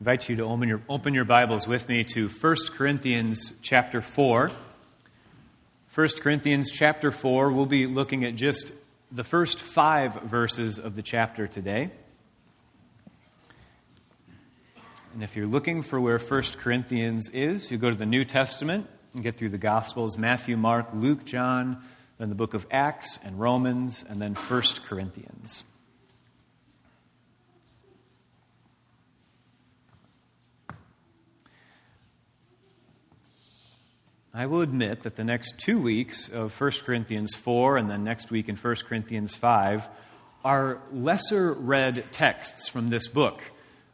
invite you to open your, open your Bibles with me to 1 Corinthians chapter 4. 1 Corinthians chapter 4, we'll be looking at just the first five verses of the chapter today. And if you're looking for where 1 Corinthians is, you go to the New Testament and get through the Gospels Matthew, Mark, Luke, John, then the book of Acts and Romans, and then 1 Corinthians. I will admit that the next two weeks of 1 Corinthians 4 and then next week in 1 Corinthians 5 are lesser read texts from this book.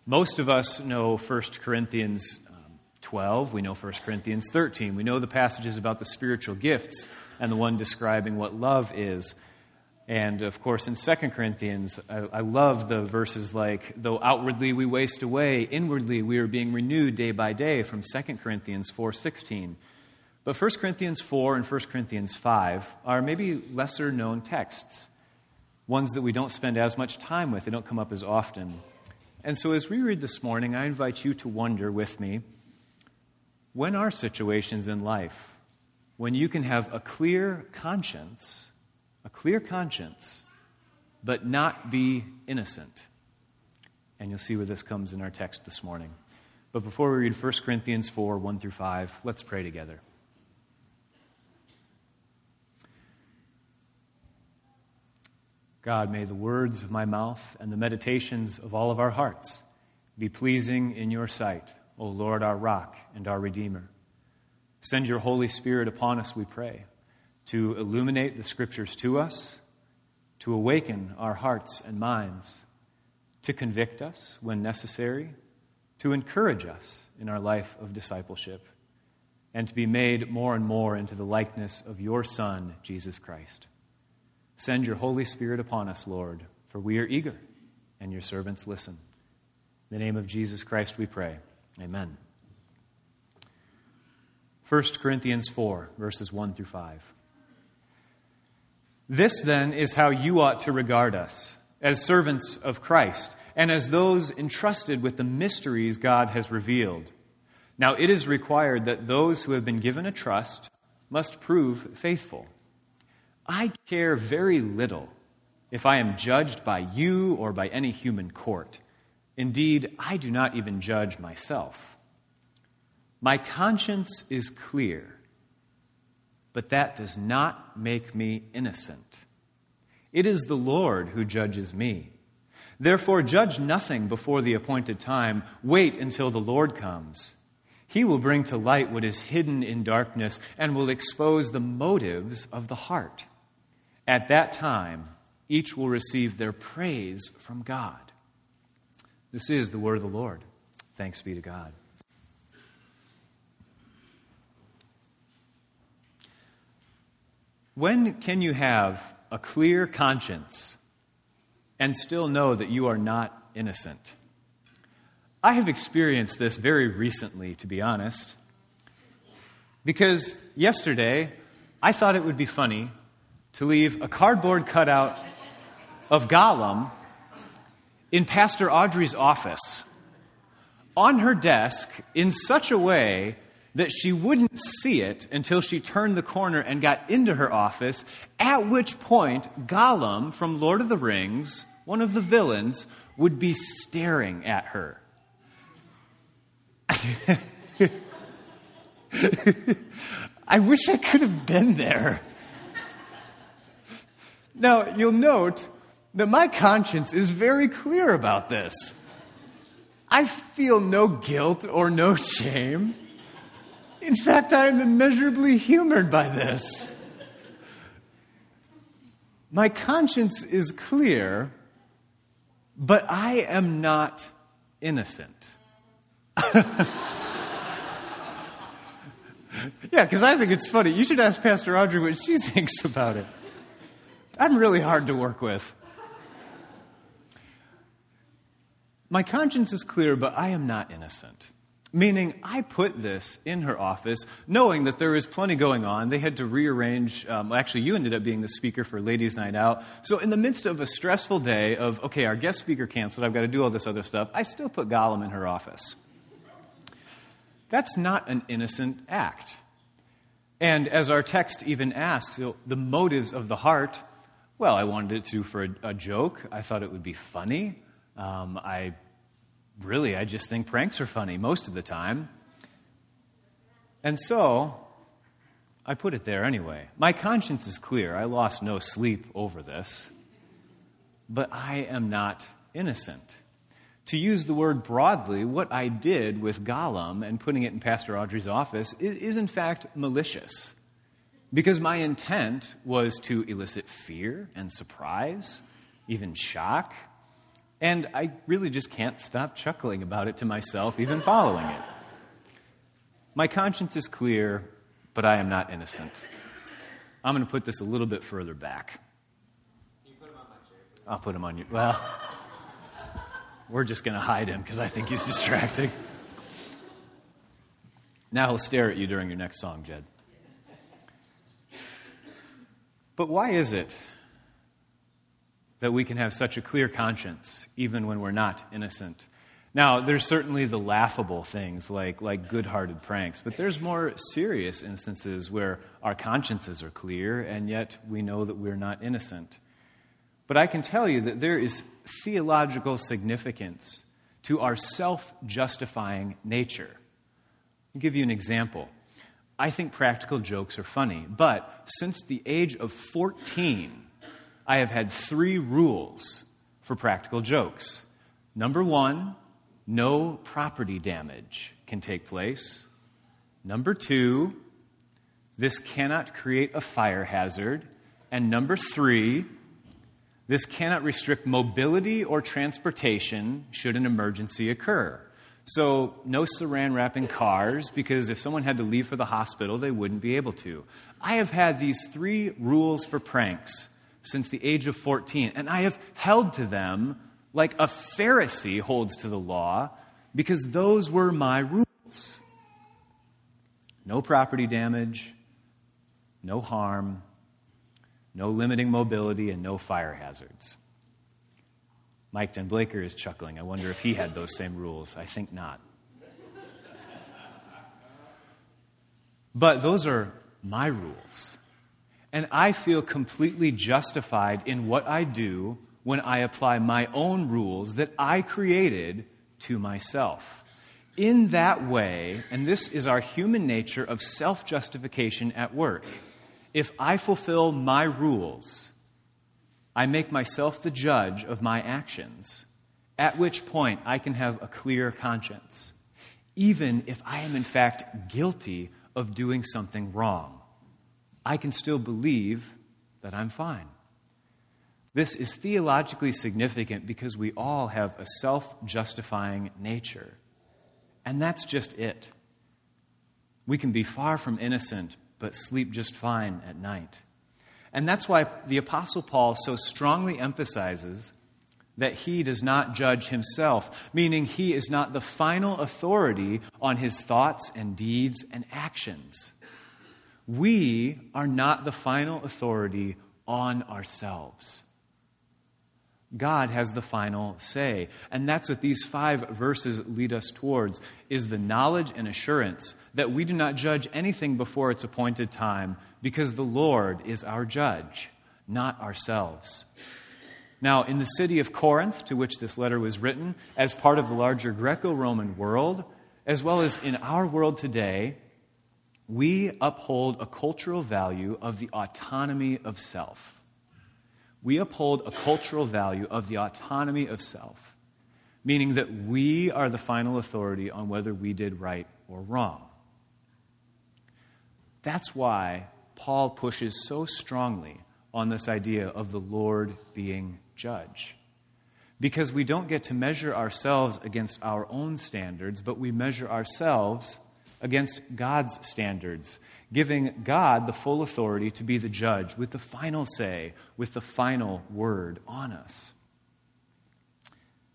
Most of us know 1 Corinthians um, 12, we know 1 Corinthians 13, we know the passages about the spiritual gifts and the one describing what love is. And of course, in 2 Corinthians, I, I, love the verses like, though outwardly we waste away, inwardly we are being renewed day by day from 2 Corinthians 4.16. But 1 Corinthians 4 and 1 Corinthians 5 are maybe lesser known texts, ones that we don't spend as much time with, they don't come up as often. And so as we read this morning, I invite you to wonder with me when are situations in life when you can have a clear conscience, a clear conscience, but not be innocent? And you'll see where this comes in our text this morning. But before we read 1 Corinthians 4 1 through 5, let's pray together. God, may the words of my mouth and the meditations of all of our hearts be pleasing in your sight, O Lord, our rock and our Redeemer. Send your Holy Spirit upon us, we pray, to illuminate the Scriptures to us, to awaken our hearts and minds, to convict us when necessary, to encourage us in our life of discipleship, and to be made more and more into the likeness of your Son, Jesus Christ. Send your Holy Spirit upon us, Lord, for we are eager, and your servants listen. In the name of Jesus Christ we pray. Amen. 1 Corinthians 4, verses 1 through 5. This then is how you ought to regard us as servants of Christ and as those entrusted with the mysteries God has revealed. Now, it is required that those who have been given a trust must prove faithful. I care very little if I am judged by you or by any human court. Indeed, I do not even judge myself. My conscience is clear, but that does not make me innocent. It is the Lord who judges me. Therefore, judge nothing before the appointed time. Wait until the Lord comes. He will bring to light what is hidden in darkness and will expose the motives of the heart. At that time, each will receive their praise from God. This is the word of the Lord. Thanks be to God. When can you have a clear conscience and still know that you are not innocent? I have experienced this very recently, to be honest. Because yesterday, I thought it would be funny to leave a cardboard cutout of Gollum in Pastor Audrey's office on her desk in such a way that she wouldn't see it until she turned the corner and got into her office, at which point Gollum from Lord of the Rings, one of the villains, would be staring at her. I wish I could have been there. Now, you'll note that my conscience is very clear about this. I feel no guilt or no shame. In fact, I am immeasurably humored by this. My conscience is clear, but I am not innocent. yeah, because I think it's funny. You should ask Pastor Audrey what she thinks about it. I'm really hard to work with. My conscience is clear, but I am not innocent. Meaning, I put this in her office knowing that there was plenty going on. They had to rearrange. Um, actually, you ended up being the speaker for Ladies' Night Out. So, in the midst of a stressful day of, okay, our guest speaker canceled, I've got to do all this other stuff, I still put Gollum in her office. That's not an innocent act. And as our text even asks, you know, the motives of the heart, well, I wanted it to for a, a joke. I thought it would be funny. Um, I really, I just think pranks are funny most of the time. And so, I put it there anyway. My conscience is clear. I lost no sleep over this. But I am not innocent. To use the word broadly, what I did with Gollum and putting it in Pastor Audrey's office is, is in fact malicious. Because my intent was to elicit fear and surprise, even shock, and I really just can't stop chuckling about it to myself, even following it. My conscience is clear, but I am not innocent. I'm going to put this a little bit further back. Put I'll put him on you. Well, we're just going to hide him because I think he's distracting. Now he'll stare at you during your next song, Jed. But why is it that we can have such a clear conscience even when we're not innocent. Now, there's certainly the laughable things like, like good hearted pranks, but there's more serious instances where our consciences are clear and yet we know that we're not innocent. But I can tell you that there is theological significance to our self justifying nature. I'll give you an example. I think practical jokes are funny, but since the age of 14, I have had three rules for practical jokes. Number one, no property damage can take place. Number two, this cannot create a fire hazard. And number three, this cannot restrict mobility or transportation should an emergency occur. So, no saran wrapping cars, because if someone had to leave for the hospital, they wouldn't be able to. I have had these three rules for pranks since the age of 14, and I have held to them like a Pharisee holds to the law because those were my rules. No property damage, no harm, no limiting mobility, and no fire hazards. Mike Den Blaker is chuckling. I wonder if he had those same rules. I think not. But those are my rules. And I feel completely justified in what I do when I apply my own rules that I created to myself. In that way, and this is our human nature of self justification at work, if I fulfill my rules, I make myself the judge of my actions, at which point I can have a clear conscience, even if I am in fact guilty of doing something wrong. I can still believe that I'm fine. This is theologically significant because we all have a self justifying nature. And that's just it. We can be far from innocent, but sleep just fine at night. And that's why the Apostle Paul so strongly emphasizes that he does not judge himself, meaning he is not the final authority on his thoughts and deeds and actions. We are not the final authority on ourselves. God has the final say. And that's what these five verses lead us towards is the knowledge and assurance that we do not judge anything before its appointed time because the Lord is our judge, not ourselves. Now, in the city of Corinth, to which this letter was written, as part of the larger Greco Roman world, as well as in our world today, we uphold a cultural value of the autonomy of self. We uphold a cultural value of the autonomy of self, meaning that we are the final authority on whether we did right or wrong. That's why Paul pushes so strongly on this idea of the Lord being judge. Because we don't get to measure ourselves against our own standards, but we measure ourselves against God's standards, giving God the full authority to be the judge with the final say, with the final word on us.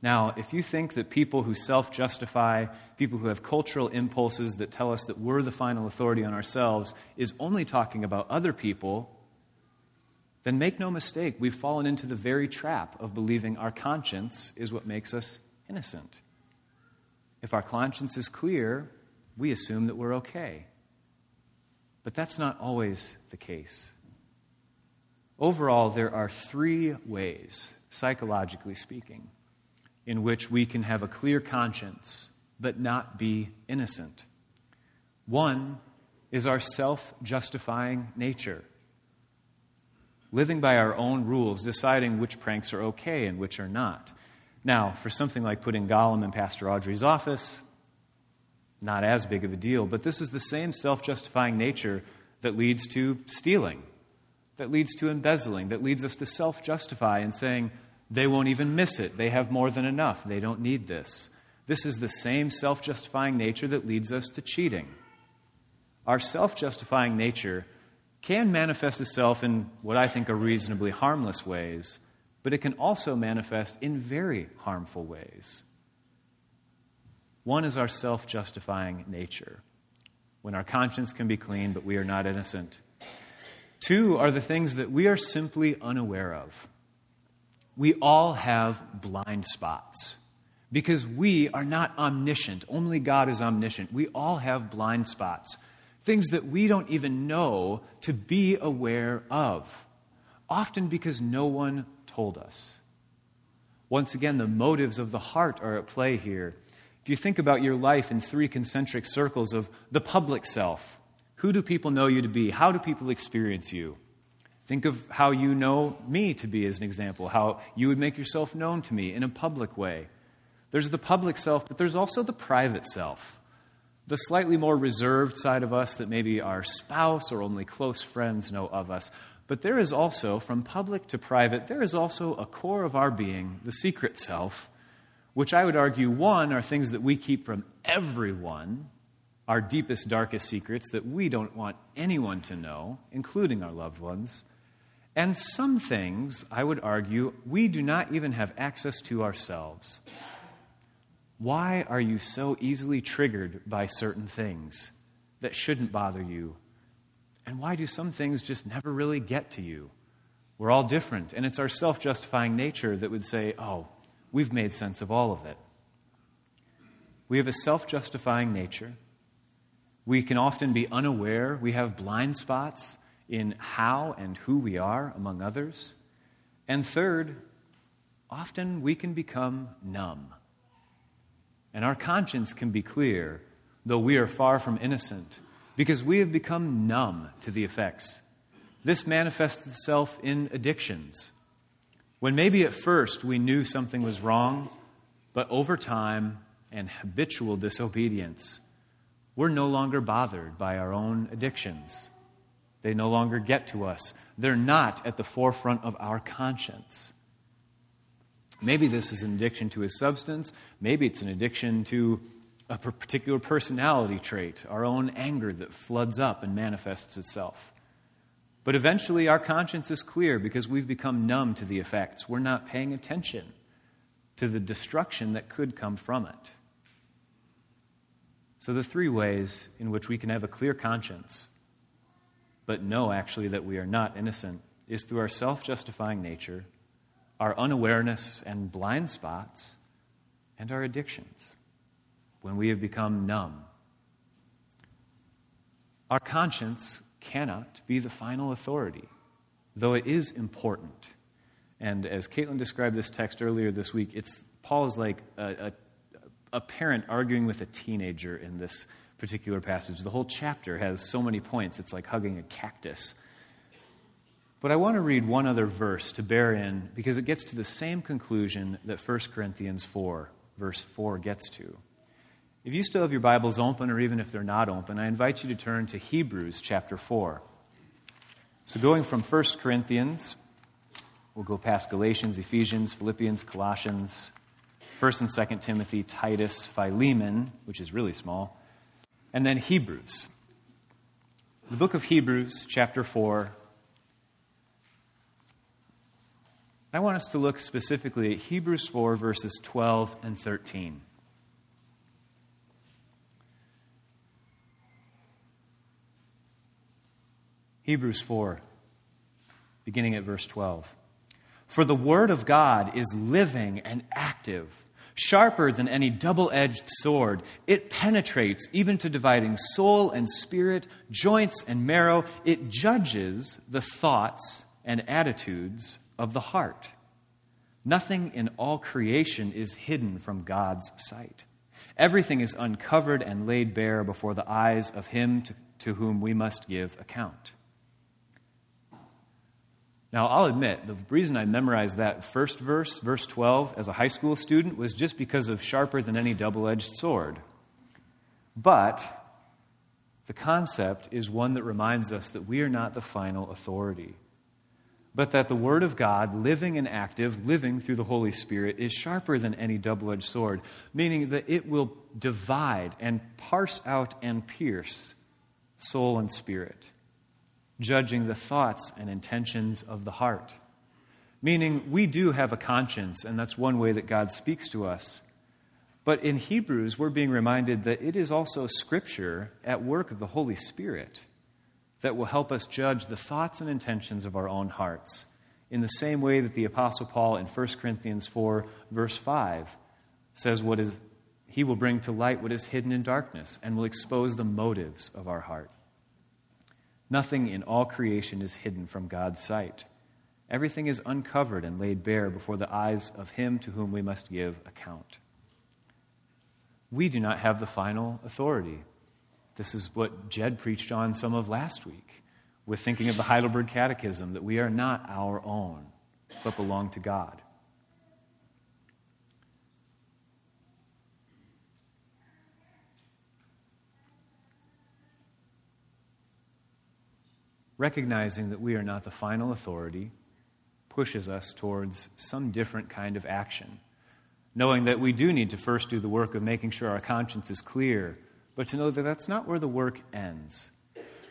Now, if you think that people who self justify, people who have cultural impulses that tell us that we're the final authority on ourselves, is only talking about other people, then make no mistake, we've fallen into the very trap of believing our conscience is what makes us innocent. If our conscience is clear, we assume that we're okay. But that's not always the case. Overall, there are three ways, psychologically speaking, in which we can have a clear conscience but not be innocent. One is our self justifying nature, living by our own rules, deciding which pranks are okay and which are not. Now, for something like putting Gollum in Pastor Audrey's office, not as big of a deal, but this is the same self justifying nature that leads to stealing, that leads to embezzling, that leads us to self justify and saying, they won't even miss it. They have more than enough. They don't need this. This is the same self justifying nature that leads us to cheating. Our self justifying nature can manifest itself in what I think are reasonably harmless ways, but it can also manifest in very harmful ways. One is our self justifying nature, when our conscience can be clean, but we are not innocent. Two are the things that we are simply unaware of. We all have blind spots because we are not omniscient. Only God is omniscient. We all have blind spots, things that we don't even know to be aware of, often because no one told us. Once again, the motives of the heart are at play here. If you think about your life in three concentric circles of the public self, who do people know you to be? How do people experience you? Think of how you know me to be as an example, how you would make yourself known to me in a public way. There's the public self, but there's also the private self, the slightly more reserved side of us that maybe our spouse or only close friends know of us. But there is also, from public to private, there is also a core of our being, the secret self, which I would argue, one, are things that we keep from everyone, our deepest, darkest secrets that we don't want anyone to know, including our loved ones. And some things, I would argue, we do not even have access to ourselves. Why are you so easily triggered by certain things that shouldn't bother you? And why do some things just never really get to you? We're all different, and it's our self justifying nature that would say, oh, we've made sense of all of it. We have a self justifying nature. We can often be unaware. We have blind spots in how and who we are, among others. And third, often we can become numb. And our conscience can be clear, though we are far from innocent, because we have become numb to the effects. This manifests itself in addictions. When maybe at first we knew something was wrong, but over time and habitual disobedience, we're no longer bothered by our own addictions. They no longer get to us. They're not at the forefront of our conscience. Maybe this is an addiction to a substance. Maybe it's an addiction to a particular personality trait, our own anger that floods up and manifests itself. But eventually, our conscience is clear because we've become numb to the effects. We're not paying attention to the destruction that could come from it. So, the three ways in which we can have a clear conscience, but know actually that we are not innocent, is through our self justifying nature, our unawareness and blind spots, and our addictions when we have become numb. Our conscience cannot be the final authority, though it is important. And as Caitlin described this text earlier this week, it's Paul is like a, a, a parent arguing with a teenager in this particular passage. The whole chapter has so many points, it's like hugging a cactus. But I want to read one other verse to bear in because it gets to the same conclusion that 1 Corinthians 4, verse 4, gets to. If you still have your Bibles open, or even if they're not open, I invite you to turn to Hebrews chapter 4. So, going from 1 Corinthians, we'll go past Galatians, Ephesians, Philippians, Colossians, 1st and 2nd Timothy, Titus, Philemon, which is really small, and then Hebrews. The book of Hebrews, chapter 4. I want us to look specifically at Hebrews 4, verses 12 and 13. Hebrews 4, beginning at verse 12. For the Word of God is living and active, sharper than any double edged sword. It penetrates even to dividing soul and spirit, joints and marrow. It judges the thoughts and attitudes of the heart. Nothing in all creation is hidden from God's sight. Everything is uncovered and laid bare before the eyes of Him to, to whom we must give account. Now, I'll admit, the reason I memorized that first verse, verse 12, as a high school student was just because of sharper than any double edged sword. But the concept is one that reminds us that we are not the final authority, but that the Word of God, living and active, living through the Holy Spirit, is sharper than any double edged sword, meaning that it will divide and parse out and pierce soul and spirit judging the thoughts and intentions of the heart. Meaning, we do have a conscience, and that's one way that God speaks to us. But in Hebrews, we're being reminded that it is also Scripture at work of the Holy Spirit that will help us judge the thoughts and intentions of our own hearts, in the same way that the Apostle Paul in 1 Corinthians 4, verse 5, says, What is he will bring to light what is hidden in darkness and will expose the motives of our heart. Nothing in all creation is hidden from God's sight. Everything is uncovered and laid bare before the eyes of Him to whom we must give account. We do not have the final authority. This is what Jed preached on some of last week with thinking of the Heidelberg Catechism that we are not our own, but belong to God. Recognizing that we are not the final authority pushes us towards some different kind of action. Knowing that we do need to first do the work of making sure our conscience is clear, but to know that that's not where the work ends.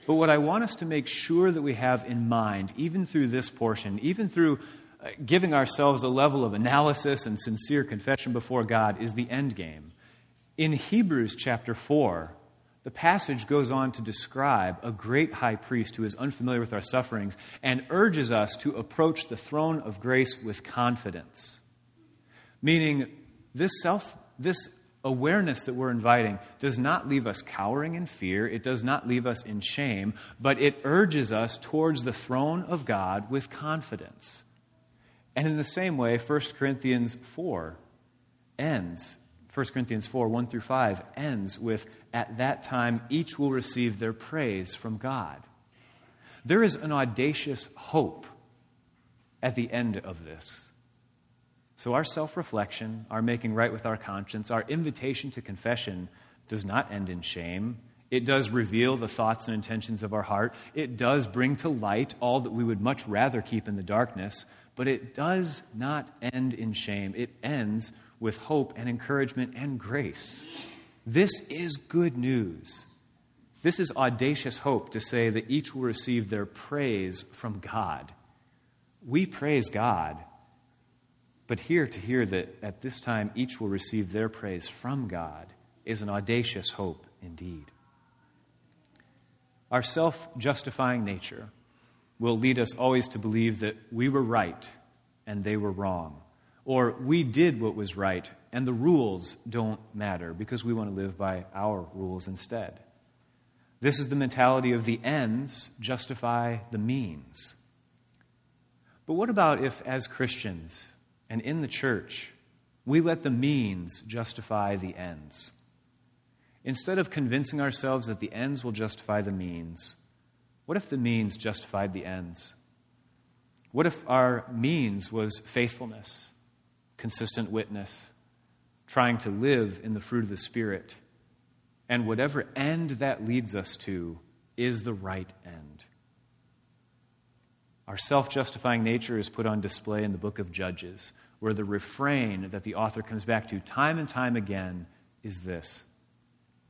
But what I want us to make sure that we have in mind, even through this portion, even through uh, giving ourselves a level of analysis and sincere confession before God, is the end game. In Hebrews chapter 4, the passage goes on to describe a great high priest who is unfamiliar with our sufferings and urges us to approach the throne of grace with confidence. Meaning, this self, this awareness that we're inviting does not leave us cowering in fear, it does not leave us in shame, but it urges us towards the throne of God with confidence. And in the same way, 1 Corinthians 4 ends 1 Corinthians 4 1 through 5 ends with, At that time, each will receive their praise from God. There is an audacious hope at the end of this. So, our self reflection, our making right with our conscience, our invitation to confession does not end in shame. It does reveal the thoughts and intentions of our heart. It does bring to light all that we would much rather keep in the darkness, but it does not end in shame. It ends with hope and encouragement and grace. This is good news. This is audacious hope to say that each will receive their praise from God. We praise God, but here to hear that at this time each will receive their praise from God is an audacious hope indeed. Our self justifying nature will lead us always to believe that we were right and they were wrong. Or we did what was right, and the rules don't matter because we want to live by our rules instead. This is the mentality of the ends justify the means. But what about if, as Christians and in the church, we let the means justify the ends? Instead of convincing ourselves that the ends will justify the means, what if the means justified the ends? What if our means was faithfulness? Consistent witness, trying to live in the fruit of the Spirit. And whatever end that leads us to is the right end. Our self justifying nature is put on display in the book of Judges, where the refrain that the author comes back to time and time again is this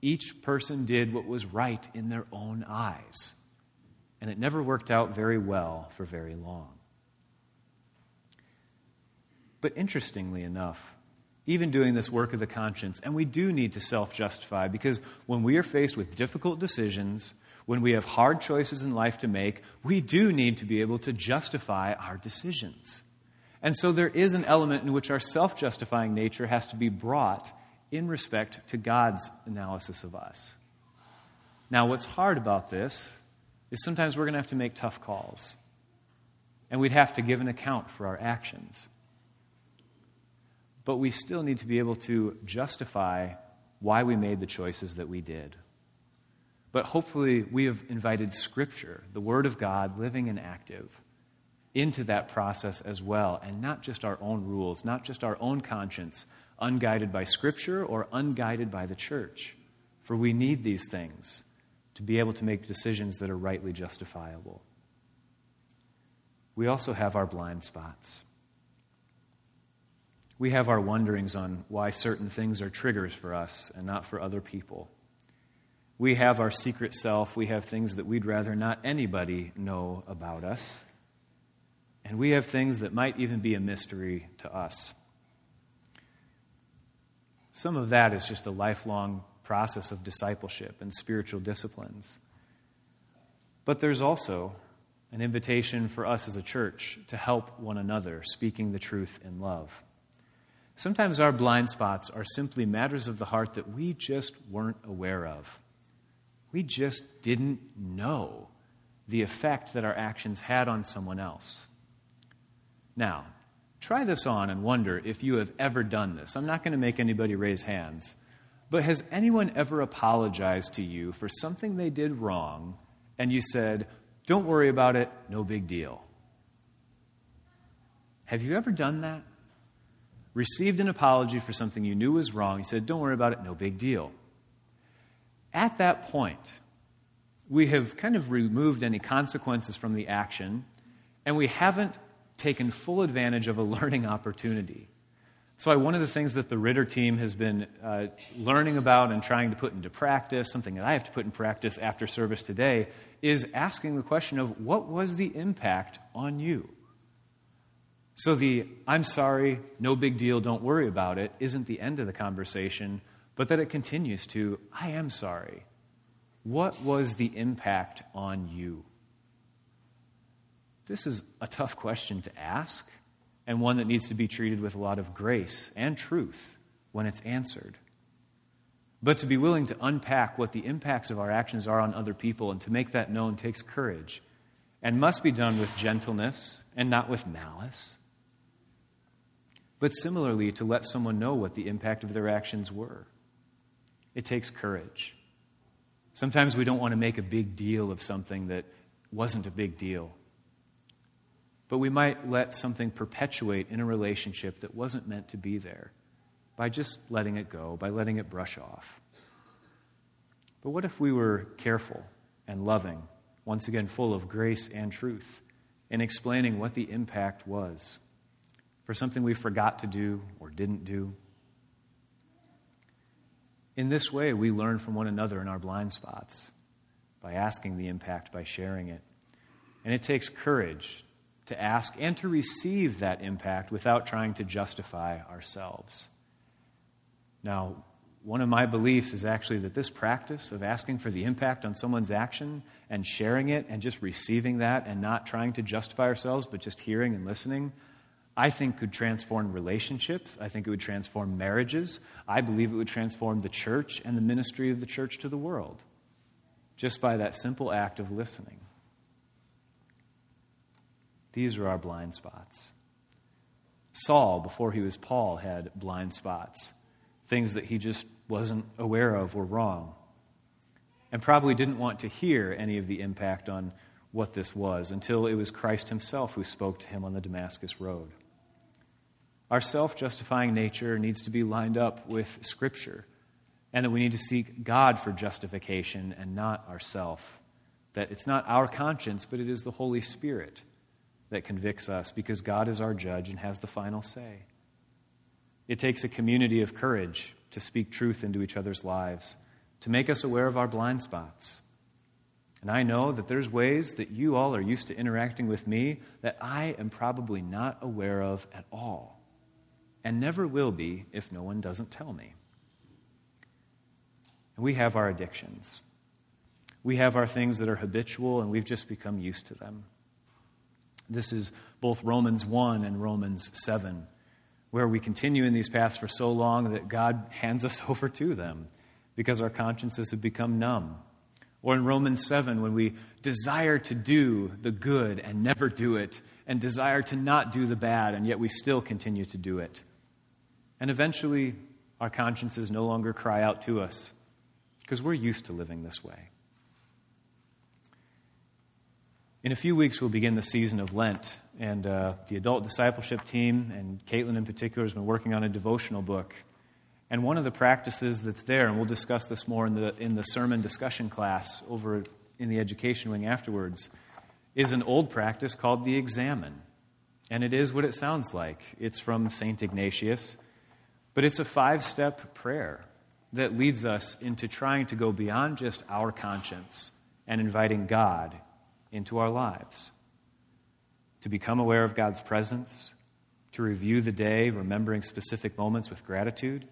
Each person did what was right in their own eyes, and it never worked out very well for very long. But interestingly enough, even doing this work of the conscience, and we do need to self justify because when we are faced with difficult decisions, when we have hard choices in life to make, we do need to be able to justify our decisions. And so there is an element in which our self justifying nature has to be brought in respect to God's analysis of us. Now, what's hard about this is sometimes we're going to have to make tough calls, and we'd have to give an account for our actions. But we still need to be able to justify why we made the choices that we did. But hopefully, we have invited Scripture, the Word of God, living and active, into that process as well, and not just our own rules, not just our own conscience, unguided by Scripture or unguided by the church. For we need these things to be able to make decisions that are rightly justifiable. We also have our blind spots. We have our wonderings on why certain things are triggers for us and not for other people. We have our secret self. We have things that we'd rather not anybody know about us. And we have things that might even be a mystery to us. Some of that is just a lifelong process of discipleship and spiritual disciplines. But there's also an invitation for us as a church to help one another, speaking the truth in love. Sometimes our blind spots are simply matters of the heart that we just weren't aware of. We just didn't know the effect that our actions had on someone else. Now, try this on and wonder if you have ever done this. I'm not going to make anybody raise hands, but has anyone ever apologized to you for something they did wrong and you said, Don't worry about it, no big deal? Have you ever done that? Received an apology for something you knew was wrong. He said, Don't worry about it, no big deal. At that point, we have kind of removed any consequences from the action, and we haven't taken full advantage of a learning opportunity. That's why one of the things that the Ritter team has been uh, learning about and trying to put into practice, something that I have to put in practice after service today, is asking the question of what was the impact on you? So the I'm sorry, no big deal, don't worry about it isn't the end of the conversation, but that it continues to I am sorry. What was the impact on you? This is a tough question to ask, and one that needs to be treated with a lot of grace and truth when it's answered. But to be willing to unpack what the impacts of our actions are on other people and to make that known takes courage and must be done with gentleness and not with malice but similarly to let someone know what the impact of their actions were. It takes courage. Sometimes we don't want to make a big deal of something that wasn't a big deal. But we might let something perpetuate in a relationship that wasn't meant to be there by just letting it go, by letting it brush off. But what if we were careful and loving, once again full of grace and truth, in explaining what the impact was? For something we forgot to do or didn't do. In this way, we learn from one another in our blind spots by asking the impact, by sharing it. And it takes courage to ask and to receive that impact without trying to justify ourselves. Now, one of my beliefs is actually that this practice of asking for the impact on someone's action and sharing it and just receiving that and not trying to justify ourselves, but just hearing and listening, I think could transform relationships. I think it would transform marriages. I believe it would transform the church and the ministry of the church to the world just by that simple act of listening. These are our blind spots. Saul, before he was Paul, had blind spots, things that he just wasn't aware of were wrong, and probably didn't want to hear any of the impact on what this was until it was Christ himself who spoke to him on the Damascus Road. Our self justifying nature needs to be lined up with Scripture, and that we need to seek God for justification and not ourself. That it's not our conscience, but it is the Holy Spirit that convicts us because God is our judge and has the final say. It takes a community of courage to speak truth into each other's lives, to make us aware of our blind spots. And I know that there's ways that you all are used to interacting with me that I am probably not aware of at all. And never will be if no one doesn't tell me. And we have our addictions. We have our things that are habitual, and we've just become used to them. This is both Romans 1 and Romans 7, where we continue in these paths for so long that God hands us over to them because our consciences have become numb. Or in Romans 7, when we desire to do the good and never do it, and desire to not do the bad, and yet we still continue to do it. And eventually, our consciences no longer cry out to us because we're used to living this way. In a few weeks, we'll begin the season of Lent, and uh, the adult discipleship team, and Caitlin in particular, has been working on a devotional book. And one of the practices that's there, and we'll discuss this more in the, in the sermon discussion class over in the education wing afterwards, is an old practice called the examen. And it is what it sounds like. It's from St. Ignatius, but it's a five step prayer that leads us into trying to go beyond just our conscience and inviting God into our lives. To become aware of God's presence, to review the day, remembering specific moments with gratitude,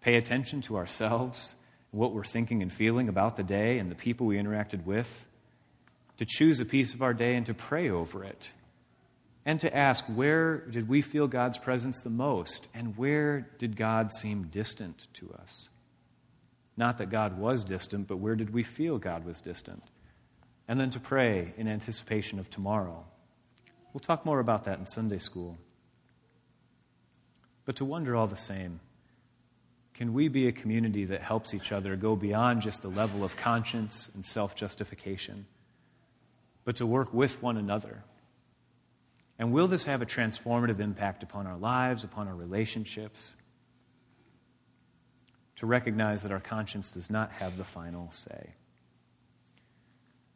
pay attention to ourselves, what we're thinking and feeling about the day and the people we interacted with, to choose a piece of our day and to pray over it, and to ask where did we feel God's presence the most and where did God seem distant to us? Not that God was distant, but where did we feel God was distant? And then to pray in anticipation of tomorrow. We'll talk more about that in Sunday school. But to wonder all the same can we be a community that helps each other go beyond just the level of conscience and self justification, but to work with one another? And will this have a transformative impact upon our lives, upon our relationships? To recognize that our conscience does not have the final say.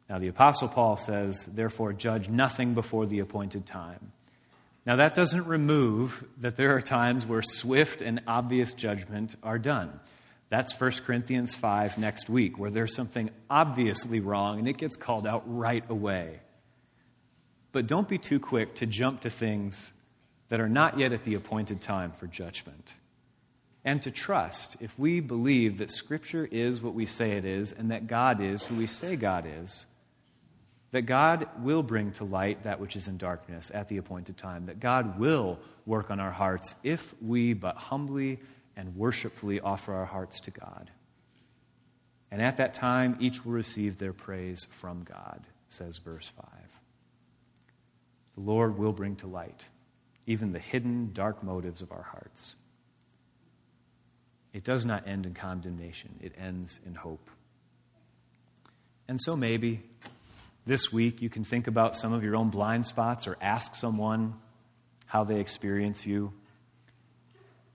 Now, the Apostle Paul says, therefore, judge nothing before the appointed time now, that doesn't remove that there are times where swift and obvious judgment are done. That's 1 Corinthians 5 next week, where there's something obviously wrong and it gets called out right away. But don't be too quick to jump to things that are not yet at the appointed time for judgment. And to trust, if we believe that Scripture is what we say it is and that God is who we say God is, that God will bring to light that which is in darkness at the appointed time, that God will work on our hearts if we but humbly and worshipfully offer our hearts to God. And at that time, each will receive their praise from God, says verse 5. The Lord will bring to light even the hidden, dark motives of our hearts. It does not end in condemnation, it ends in hope. And so maybe this week, you can think about some of your own blind spots or ask someone how they experience you.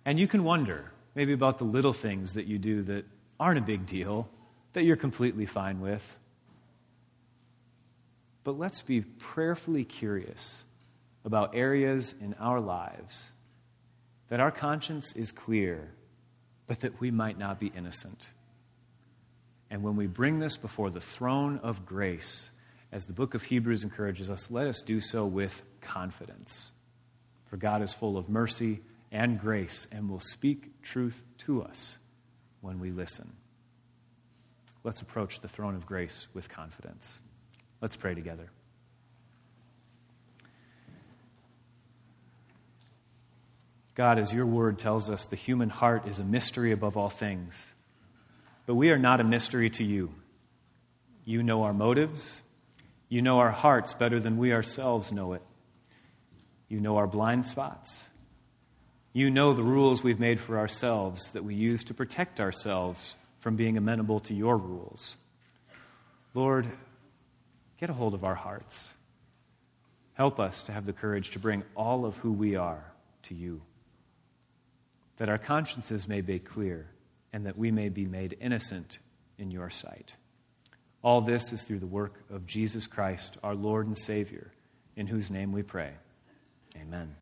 And you can wonder maybe about the little things that you do that aren't a big deal, that you're completely fine with. But let's be prayerfully curious about areas in our lives that our conscience is clear, but that we might not be innocent. And when we bring this before the throne of grace, as the book of Hebrews encourages us, let us do so with confidence. For God is full of mercy and grace and will speak truth to us when we listen. Let's approach the throne of grace with confidence. Let's pray together. God, as your word tells us, the human heart is a mystery above all things. But we are not a mystery to you. You know our motives, you know our hearts better than we ourselves know it. You know our blind spots. You know the rules we've made for ourselves that we use to protect ourselves from being amenable to your rules. Lord, get a hold of our hearts. Help us to have the courage to bring all of who we are to you, that our consciences may be clear and that we may be made innocent in your sight. All this is through the work of Jesus Christ, our Lord and Savior, in whose name we pray. Amen.